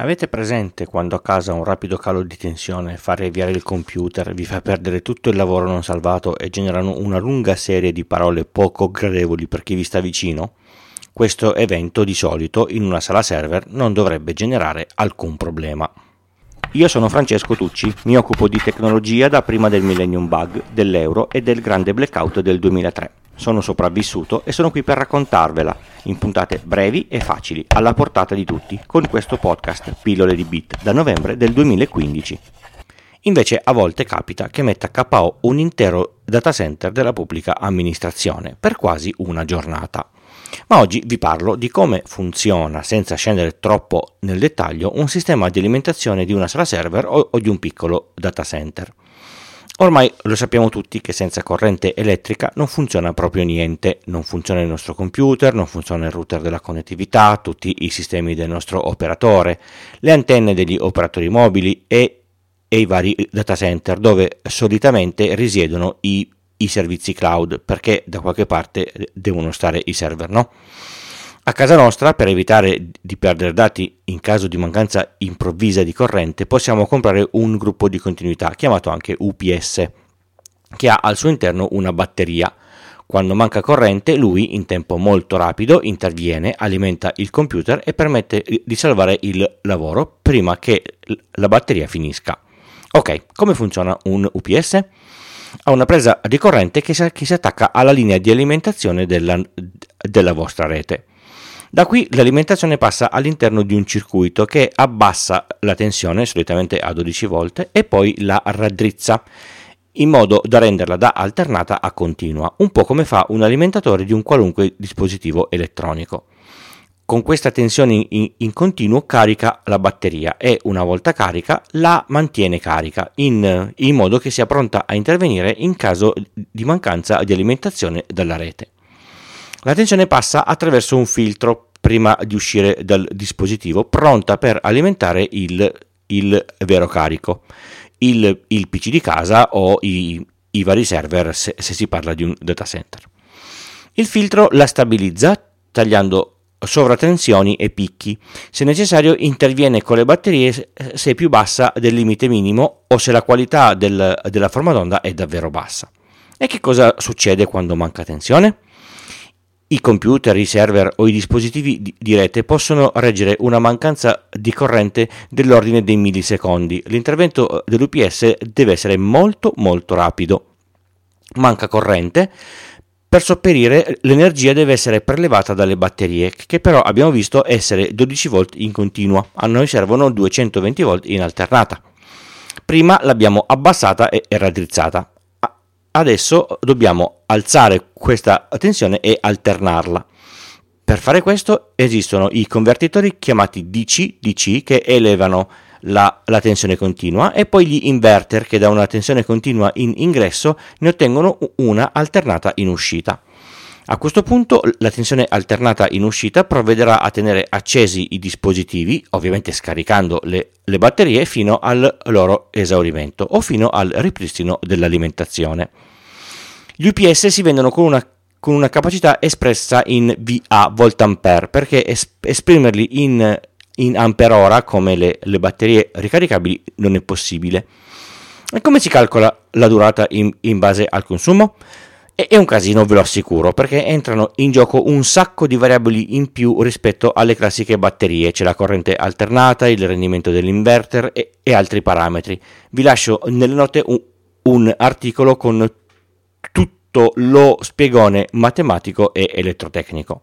Avete presente quando a casa un rapido calo di tensione fa riavviare il computer, vi fa perdere tutto il lavoro non salvato e generano una lunga serie di parole poco gradevoli per chi vi sta vicino? Questo evento di solito in una sala server non dovrebbe generare alcun problema. Io sono Francesco Tucci, mi occupo di tecnologia da prima del Millennium Bug, dell'euro e del grande blackout del 2003 sono sopravvissuto e sono qui per raccontarvela in puntate brevi e facili, alla portata di tutti, con questo podcast Pillole di Bit da novembre del 2015. Invece a volte capita che metta a KO un intero data center della pubblica amministrazione per quasi una giornata. Ma oggi vi parlo di come funziona, senza scendere troppo nel dettaglio, un sistema di alimentazione di una sala server o, o di un piccolo data center. Ormai lo sappiamo tutti che senza corrente elettrica non funziona proprio niente, non funziona il nostro computer, non funziona il router della connettività, tutti i sistemi del nostro operatore, le antenne degli operatori mobili e, e i vari data center dove solitamente risiedono i, i servizi cloud perché da qualche parte devono stare i server, no? A casa nostra, per evitare di perdere dati in caso di mancanza improvvisa di corrente, possiamo comprare un gruppo di continuità chiamato anche UPS, che ha al suo interno una batteria. Quando manca corrente, lui in tempo molto rapido interviene, alimenta il computer e permette di salvare il lavoro prima che la batteria finisca. Ok, come funziona un UPS? Ha una presa di corrente che si, attacca alla linea di alimentazione della, della vostra rete. Da qui l'alimentazione passa all'interno di un circuito che abbassa la tensione, solitamente a 12 volt, e poi la raddrizza in modo da renderla da alternata a continua, un po' come fa un alimentatore di un qualunque dispositivo elettronico. Con questa tensione in, in continuo carica la batteria e una volta carica la mantiene carica in, in modo che sia pronta a intervenire in caso di mancanza di alimentazione dalla rete. La tensione passa attraverso un filtro prima di uscire dal dispositivo, pronta per alimentare il, il vero carico, il, il, PC di casa o i, i vari server se, se si parla di un data center. Il filtro la stabilizza tagliando sovratensioni e picchi. Se necessario interviene con le batterie se è più bassa del limite minimo o se la qualità del, della forma d'onda è davvero bassa. E che cosa succede quando manca tensione? I computer, i server o i dispositivi di rete possono reggere una mancanza di corrente dell'ordine dei millisecondi. L'intervento dell'UPS deve essere molto molto rapido. Manca corrente, per sopperire l'energia deve essere prelevata dalle batterie, che però abbiamo visto essere 12 volt in continua. A noi servono 220 volt in alternata. Prima l'abbiamo abbassata e raddrizzata. Adesso dobbiamo alzare questa tensione e alternarla. Per fare questo esistono i convertitori chiamati DC-DC che elevano la, la, tensione continua e poi gli inverter che da una tensione continua in ingresso ne ottengono una alternata in uscita. A questo punto la tensione alternata in uscita provvederà a tenere accesi i dispositivi, ovviamente scaricando le, le batterie fino al loro esaurimento o fino al ripristino dell'alimentazione. Gli UPS si vendono con una, con una capacità espressa in VA volt ampere perché es, esprimerli in, in ampere ora come le, le batterie ricaricabili non è possibile. E come si calcola la durata in, in base al consumo? È un casino, ve lo assicuro, perché entrano in gioco un sacco di variabili in più rispetto alle classiche batterie. C'è la corrente alternata, il rendimento dell'inverter e, e altri parametri. Vi lascio nelle note un, un articolo con tutto lo spiegone matematico e elettrotecnico.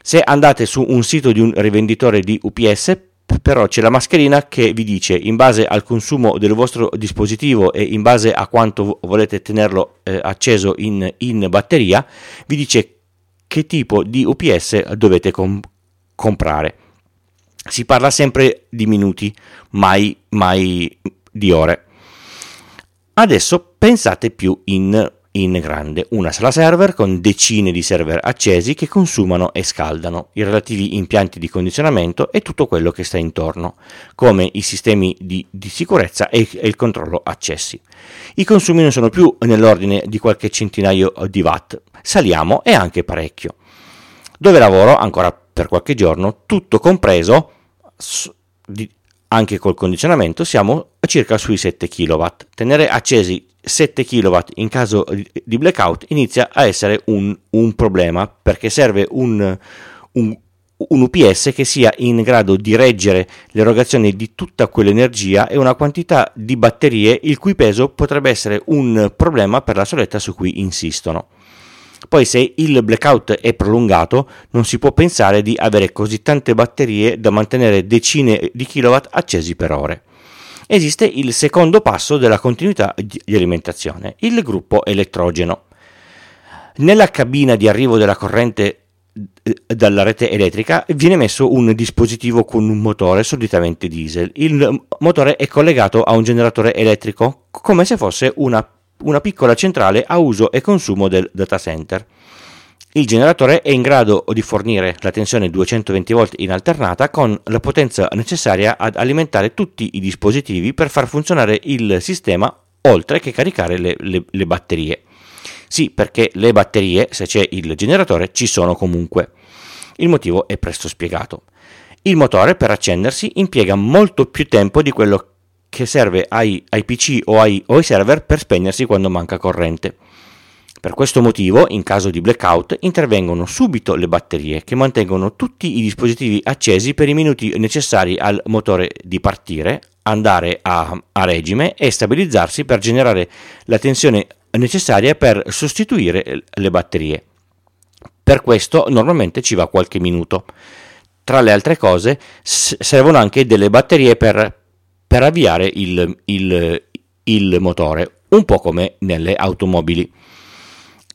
Se andate su un sito di un rivenditore di UPS, però c'è la mascherina che vi dice in base al consumo del vostro dispositivo e in base a quanto volete tenerlo eh, acceso in, in, batteria, vi dice che tipo di UPS dovete com- comprare. Si parla sempre di minuti, mai, mai di ore. Adesso pensate più in in grande, una sala server con decine di server accesi che consumano e scaldano, i relativi impianti di condizionamento e tutto quello che sta intorno, come i sistemi di, di sicurezza e, e il controllo accessi. I consumi non sono più nell'ordine di qualche centinaio di watt, saliamo e anche parecchio. Dove lavoro, ancora per qualche giorno, tutto compreso, anche col condizionamento siamo circa sui 7 kW. Tenere accesi 7 kW in caso di blackout inizia a essere un, un problema perché serve un, un, un, UPS che sia in grado di reggere l'erogazione di tutta quell'energia e una quantità di batterie il cui peso potrebbe essere un problema per la soletta su cui insistono. Poi se il blackout è prolungato non si può pensare di avere così tante batterie da mantenere decine di kilowatt accesi per ore. Esiste il secondo passo della continuità di alimentazione, il gruppo elettrogeno. Nella cabina di arrivo della corrente eh, dalla rete elettrica viene messo un dispositivo con un motore solitamente diesel. Il motore è collegato a un generatore elettrico come se fosse una una piccola centrale a uso e consumo del data center. Il generatore è in grado di fornire la tensione 220 V in alternata con la potenza necessaria ad alimentare tutti i dispositivi per far funzionare il sistema oltre che caricare le, le, le batterie. Sì, perché le batterie, se c'è il generatore, ci sono comunque. Il motivo è presto spiegato. Il motore per accendersi impiega molto più tempo di quello che serve ai, ai PC o ai, o ai server per spegnersi quando manca corrente. Per questo motivo, in caso di blackout, intervengono subito le batterie che mantengono tutti i dispositivi accesi per i minuti necessari al motore di partire, andare a, a regime e stabilizzarsi per generare la tensione necessaria per sostituire le batterie. Per questo normalmente ci va qualche minuto. Tra le altre cose servono anche delle batterie per per avviare il, il, il motore, un po' come nelle automobili.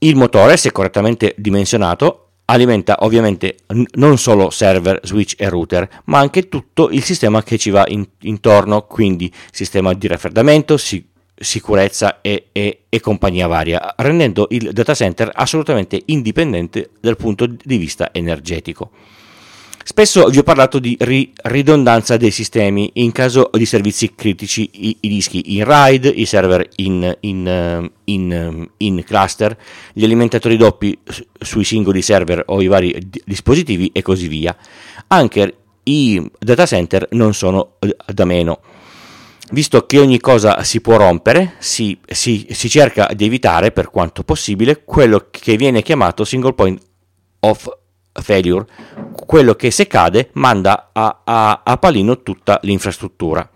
Il motore, se correttamente dimensionato, alimenta ovviamente non solo server, switch e router, ma anche tutto il sistema che ci va in, intorno, quindi sistema di raffreddamento, si, sicurezza e, e, e, compagnia varia, rendendo il data center assolutamente indipendente dal punto di vista energetico. Spesso vi ho parlato di ri- ridondanza dei sistemi in caso di servizi critici, i, i dischi in RAID, i server in, in, in, in, cluster, gli alimentatori doppi sui singoli server o i vari d- dispositivi e così via. Anche i data center non sono eh, da meno. Visto che ogni cosa si può rompere, si, si, si cerca di evitare per quanto possibile quello che viene chiamato single point of failure, quello che se cade manda a, a, a palino tutta l'infrastruttura.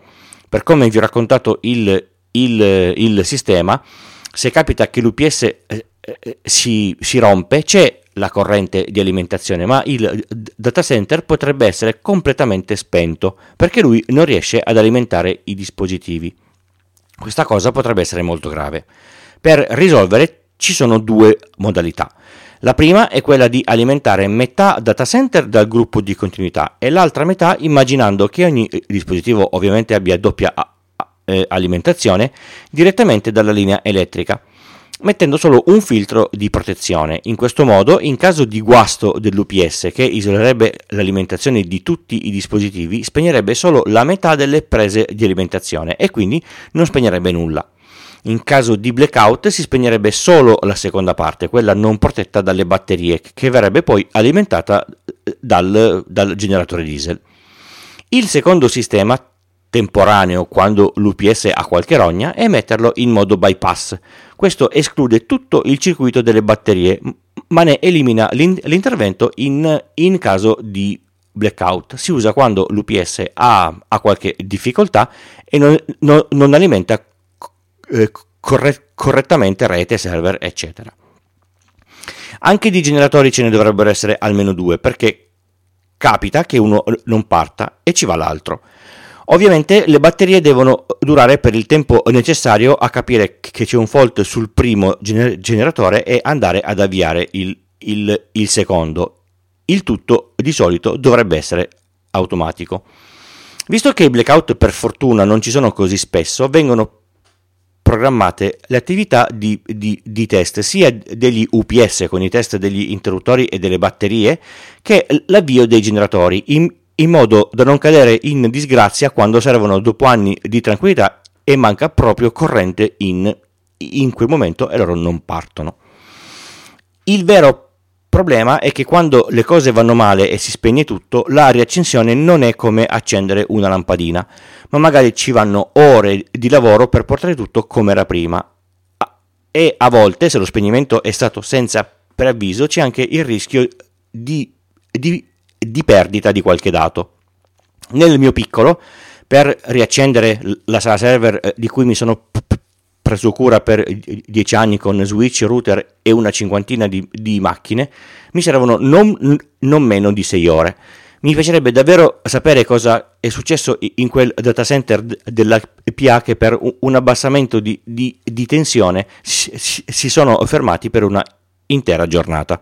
Per come vi ho raccontato il, il, il sistema, se capita che l'UPS eh, eh, si, si rompe, c'è la corrente di alimentazione, ma il data center potrebbe essere completamente spento perché lui non riesce ad alimentare i dispositivi. Questa cosa potrebbe essere molto grave. Per risolvere ci sono due modalità. La prima è quella di alimentare metà data center dal gruppo di continuità e l'altra metà immaginando che ogni eh, dispositivo ovviamente abbia doppia eh, alimentazione direttamente dalla linea elettrica mettendo solo un filtro di protezione. In questo modo, in caso di guasto dell'UPS che isolerebbe l'alimentazione di tutti i dispositivi, spegnerebbe solo la metà delle prese di alimentazione e quindi non spegnerebbe nulla. In caso di blackout si spegnerebbe solo la seconda parte, quella non protetta dalle batterie, che verrebbe poi alimentata eh, dal, dal generatore diesel. Il secondo sistema temporaneo quando l'UPS ha qualche rogna è metterlo in modo bypass. Questo esclude tutto il circuito delle batterie, ma ne elimina l'intervento in, in caso di blackout. Si usa quando l'UPS ha, ha qualche difficoltà e non, non, non alimenta eh, corre- correttamente rete, server, eccetera. Anche di generatori ce ne dovrebbero essere almeno due, perché capita che uno non parta e ci va l'altro. Ovviamente le batterie devono durare per il tempo necessario a capire che c'è un fault sul primo gener- generatore e andare ad avviare il, il, il secondo. Il tutto di solito dovrebbe essere automatico. Visto che i blackout per fortuna non ci sono così spesso, vengono programmate le attività di, di, di, test sia degli UPS con i test degli interruttori e delle batterie che l'avvio dei generatori in, in modo da non cadere in disgrazia quando servono dopo anni di tranquillità e manca proprio corrente in, in quel momento e loro non partono. Il vero problema è che quando le cose vanno male e si spegne tutto, la riaccensione non è come accendere una lampadina, ma magari ci vanno ore di lavoro per portare tutto come era prima. E a volte, se lo spegnimento è stato senza preavviso, c'è anche il rischio di, di, di perdita di qualche dato. Nel mio piccolo, per riaccendere la sala server eh, di cui mi sono preso cura per dieci anni con switch, router e una cinquantina di, di macchine, mi servono non, non, meno di sei ore. Mi piacerebbe davvero sapere cosa è successo in quel data center della PA che per un abbassamento di, di, di tensione si, si sono fermati per una intera giornata.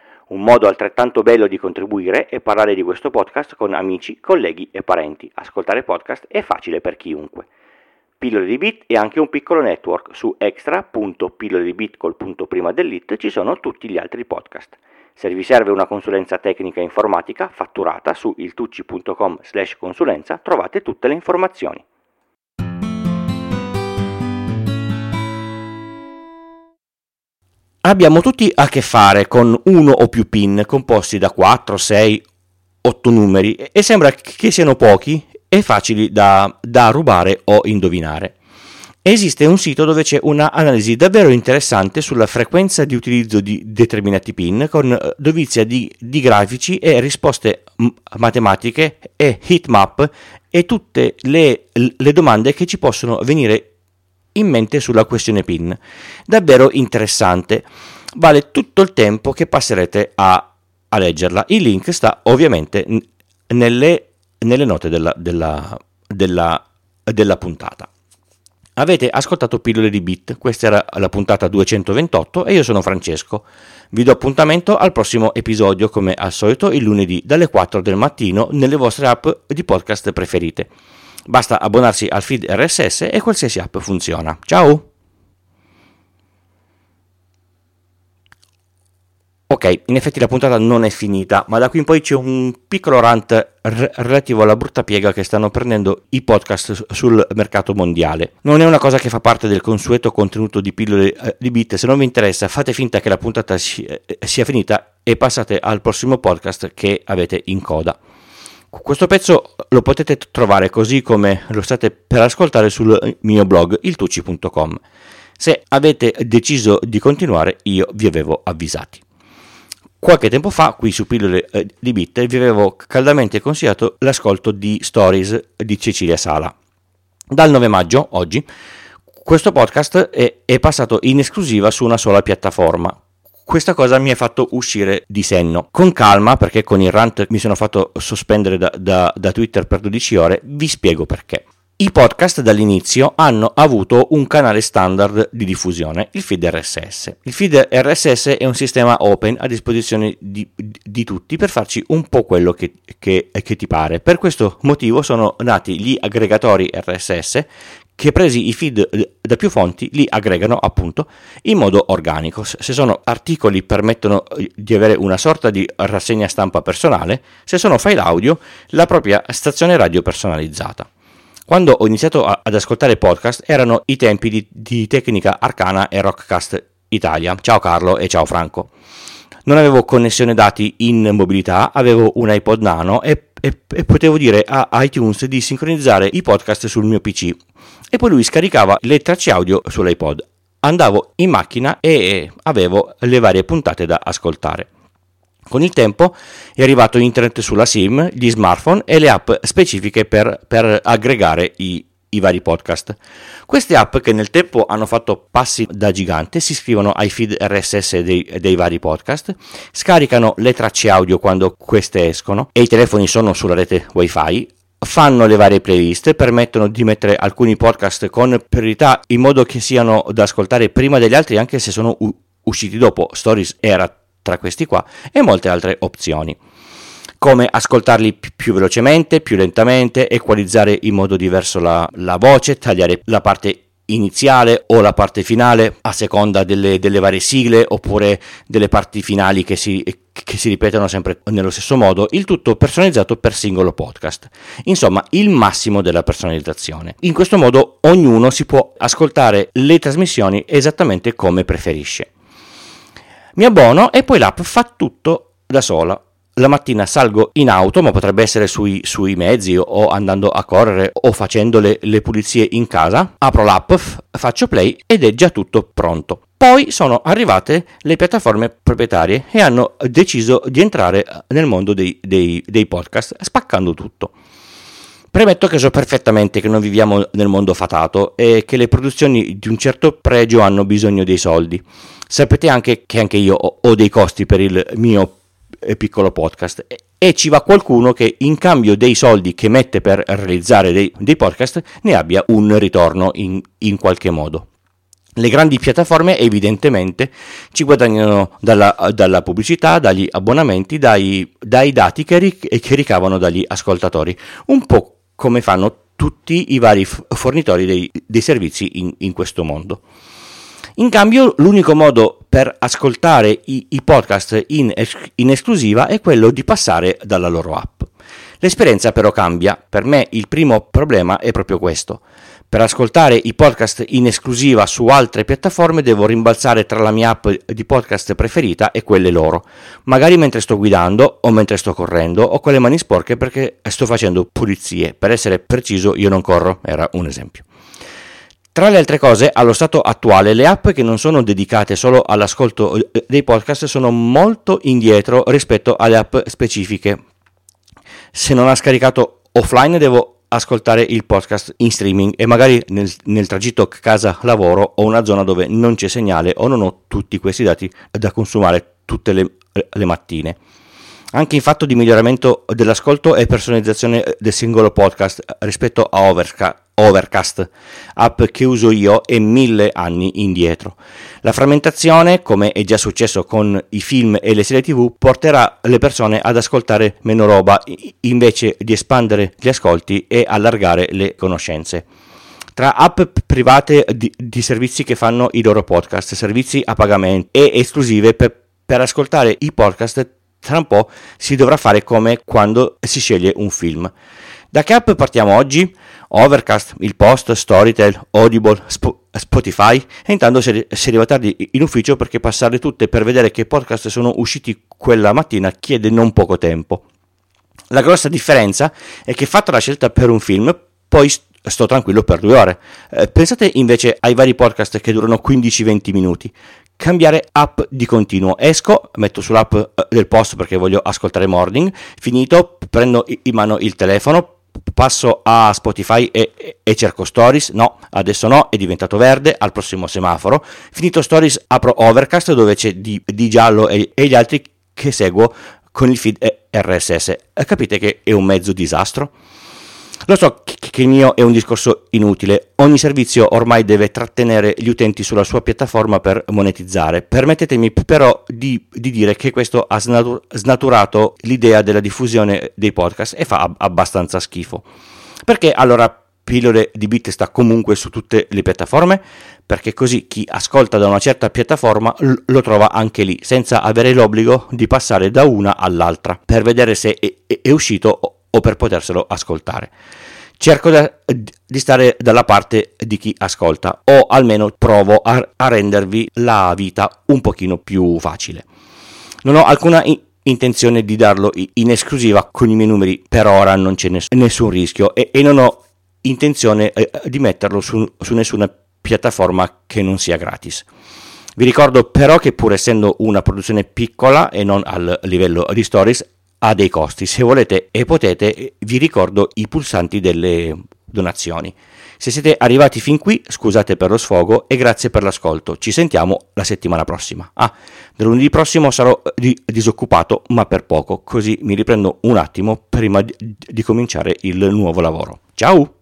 Un modo altrettanto bello di contribuire è parlare di questo podcast con amici, colleghi e parenti. Ascoltare podcast è facile per chiunque. Pillole di Bit è anche un piccolo network. Su extra.pillole di Bit col punto prima dell'it ci sono tutti gli altri podcast. Se vi serve una consulenza tecnica informatica fatturata su iltucci.com slash consulenza trovate tutte le informazioni. Abbiamo tutti a che fare con uno o più pin composti da 4, 6, 8 numeri e sembra che siano pochi e facili da, da rubare o indovinare. Esiste un sito dove c'è un'analisi davvero interessante sulla frequenza di utilizzo di determinati pin con eh, dovizia di, di grafici e risposte matematiche e heatmap e tutte le, le domande che ci possono venire in mente sulla questione PIN. Davvero interessante. Vale tutto il tempo che passerete a, a leggerla. Il link sta ovviamente nelle, nelle note della, della, della, della puntata. Avete ascoltato Pillole di Bit, questa era la puntata 228 e io sono Francesco. Vi do appuntamento al prossimo episodio come al solito il lunedì dalle 4 del mattino nelle vostre app di podcast preferite. Basta abbonarsi al feed RSS e qualsiasi app funziona. Ciao! Ok, in effetti la puntata non è finita, ma da qui in poi c'è un piccolo rant r- relativo alla brutta piega che stanno prendendo i podcast sul mercato mondiale. Non è una cosa che fa parte del consueto contenuto di pillole eh, di bit, se non vi interessa fate finta che la puntata si- eh, sia finita e passate al prossimo podcast che avete in coda. Questo pezzo lo potete trovare così come lo state per ascoltare sul mio blog iltucci.com. Se avete deciso di continuare, io vi avevo avvisati. Qualche tempo fa, qui su Pillole eh, di Bit, vi avevo caldamente consigliato l'ascolto di Stories di Cecilia Sala. Dal 9 maggio, oggi, questo podcast è, è passato in esclusiva su una sola piattaforma, questa cosa mi ha fatto uscire di senno. Con calma, perché con il rant mi sono fatto sospendere da, da, da Twitter per 12 ore, vi spiego perché. I podcast dall'inizio hanno avuto un canale standard di diffusione, il feed RSS. Il feed RSS è un sistema open a disposizione di, di tutti per farci un po' quello che, che, che, ti pare. Per questo motivo sono nati gli aggregatori RSS che presi i feed eh, da più fonti li aggregano appunto in modo organico. Se sono articoli permettono eh, di avere una sorta di rassegna stampa personale, se sono file audio la propria stazione radio personalizzata. Quando ho iniziato ad ascoltare podcast erano i tempi di, di Tecnica Arcana e Rockcast Italia. Ciao Carlo e ciao Franco. Non avevo connessione dati in mobilità, avevo un iPod nano e, e, e potevo dire a iTunes di sincronizzare i podcast sul mio PC e poi lui scaricava le tracce audio sull'iPod. Andavo in macchina e avevo le varie puntate da ascoltare. Con il tempo è arrivato internet sulla SIM, gli smartphone e le app specifiche per, per aggregare i, i vari podcast. Queste app che nel tempo hanno fatto passi da gigante si iscrivono ai feed RSS dei, dei, vari podcast, scaricano le tracce audio quando queste escono e i telefoni sono sulla rete wifi fanno le varie playlist, permettono di mettere alcuni podcast con priorità in modo che siano da ascoltare prima degli altri anche se sono u- usciti dopo. Stories era tra questi qua e molte altre opzioni come ascoltarli più velocemente, più lentamente, equalizzare in modo diverso la, la voce, tagliare la parte iniziale o la parte finale a seconda delle, delle varie sigle oppure delle parti finali che si, che si ripetono sempre nello stesso modo, il tutto personalizzato per singolo podcast. Insomma, il massimo della personalizzazione. In questo modo ognuno si può ascoltare le trasmissioni esattamente come preferisce. Mi abbono e poi l'app fa tutto da sola la mattina salgo in auto, ma potrebbe essere sui, sui mezzi o andando a correre o facendo le, le pulizie in casa, apro l'app, faccio play ed è già tutto pronto. Poi sono arrivate le piattaforme proprietarie e hanno deciso di entrare nel mondo dei, dei, dei podcast, spaccando tutto. Premetto che so perfettamente che non viviamo nel mondo fatato e che le produzioni di un certo pregio hanno bisogno dei soldi. Sapete anche che anche io ho dei costi per il mio piccolo podcast e ci va qualcuno che in cambio dei soldi che mette per realizzare dei, dei podcast ne abbia un ritorno in, in qualche modo. Le grandi piattaforme evidentemente ci guadagnano dalla, dalla pubblicità, dagli abbonamenti, dai, dai dati che, ric- che, ricavano dagli ascoltatori, un po' come fanno tutti i vari fornitori dei, dei servizi in, in questo mondo. In cambio, l'unico modo per ascoltare i, i podcast in, in esclusiva è quello di passare dalla loro app. L'esperienza però cambia, per me il primo problema è proprio questo. Per ascoltare i podcast in esclusiva su altre piattaforme devo rimbalzare tra la mia app di podcast preferita e quelle loro, magari mentre sto guidando o mentre sto correndo o con le mani sporche perché sto facendo pulizie. Per essere preciso io non corro, era un esempio. Tra le altre cose, allo stato attuale, le app che non sono dedicate solo all'ascolto eh, dei podcast sono molto indietro rispetto alle app specifiche. Se non ha scaricato offline devo ascoltare il podcast in streaming e magari nel, nel tragitto casa-lavoro o una zona dove non c'è segnale o non ho tutti questi dati da consumare tutte le, le mattine. Anche in fatto di miglioramento dell'ascolto e personalizzazione del singolo podcast rispetto a Overcast Overcast, app che uso io e mille anni indietro. La frammentazione, come è già successo con i film e le serie tv, porterà le persone ad ascoltare meno roba invece di espandere gli ascolti e allargare le conoscenze. Tra app private di, di servizi che fanno i loro podcast, servizi a pagamento e esclusive per, per ascoltare i podcast, tra un po' si dovrà fare come quando si sceglie un film. Da che app partiamo oggi? Overcast, il Post, Storytel, Audible, Sp- Spotify e intanto si arriva tardi in ufficio perché passarle tutte per vedere che podcast sono usciti quella mattina chiede non poco tempo. La grossa differenza è che fatta la scelta per un film, poi sto tranquillo per due ore. Eh, pensate invece ai vari podcast che durano 15-20 minuti. Cambiare app di continuo. Esco, metto sull'app eh, del post perché voglio ascoltare Morning. Finito, prendo in mano il telefono, passo a Spotify e, e, cerco Stories, no, adesso no, è diventato verde, al prossimo semaforo. Finito Stories apro Overcast dove c'è di, di giallo e, e, gli altri che seguo con il feed RSS. Capite che è un mezzo disastro? Lo so che il mio è un discorso inutile, ogni servizio ormai deve trattenere gli utenti sulla sua piattaforma per monetizzare, permettetemi però di, di dire che questo ha snaturato l'idea della diffusione dei podcast e fa abbastanza schifo. Perché allora Pillole di Bit sta comunque su tutte le piattaforme? Perché così chi ascolta da una certa piattaforma lo trova anche lì, senza avere l'obbligo di passare da una all'altra per vedere se è, è uscito o per poterselo ascoltare. Cerco da, di stare dalla parte di chi ascolta o almeno provo a, a rendervi la vita un pochino più facile. Non ho alcuna in- intenzione di darlo in esclusiva con i miei numeri, per ora non c'è ness- nessun rischio e, e, non ho intenzione eh, di metterlo su, su nessuna piattaforma che non sia gratis. Vi ricordo però che pur essendo una produzione piccola e non al livello di stories, ha dei costi. Se volete e potete, vi ricordo i pulsanti delle donazioni. Se siete arrivati fin qui, scusate per lo sfogo e grazie per l'ascolto. Ci sentiamo la settimana prossima. Ah, da lunedì prossimo sarò eh, di- disoccupato, ma per poco, così mi riprendo un attimo prima di cominciare il nuovo lavoro. Ciao!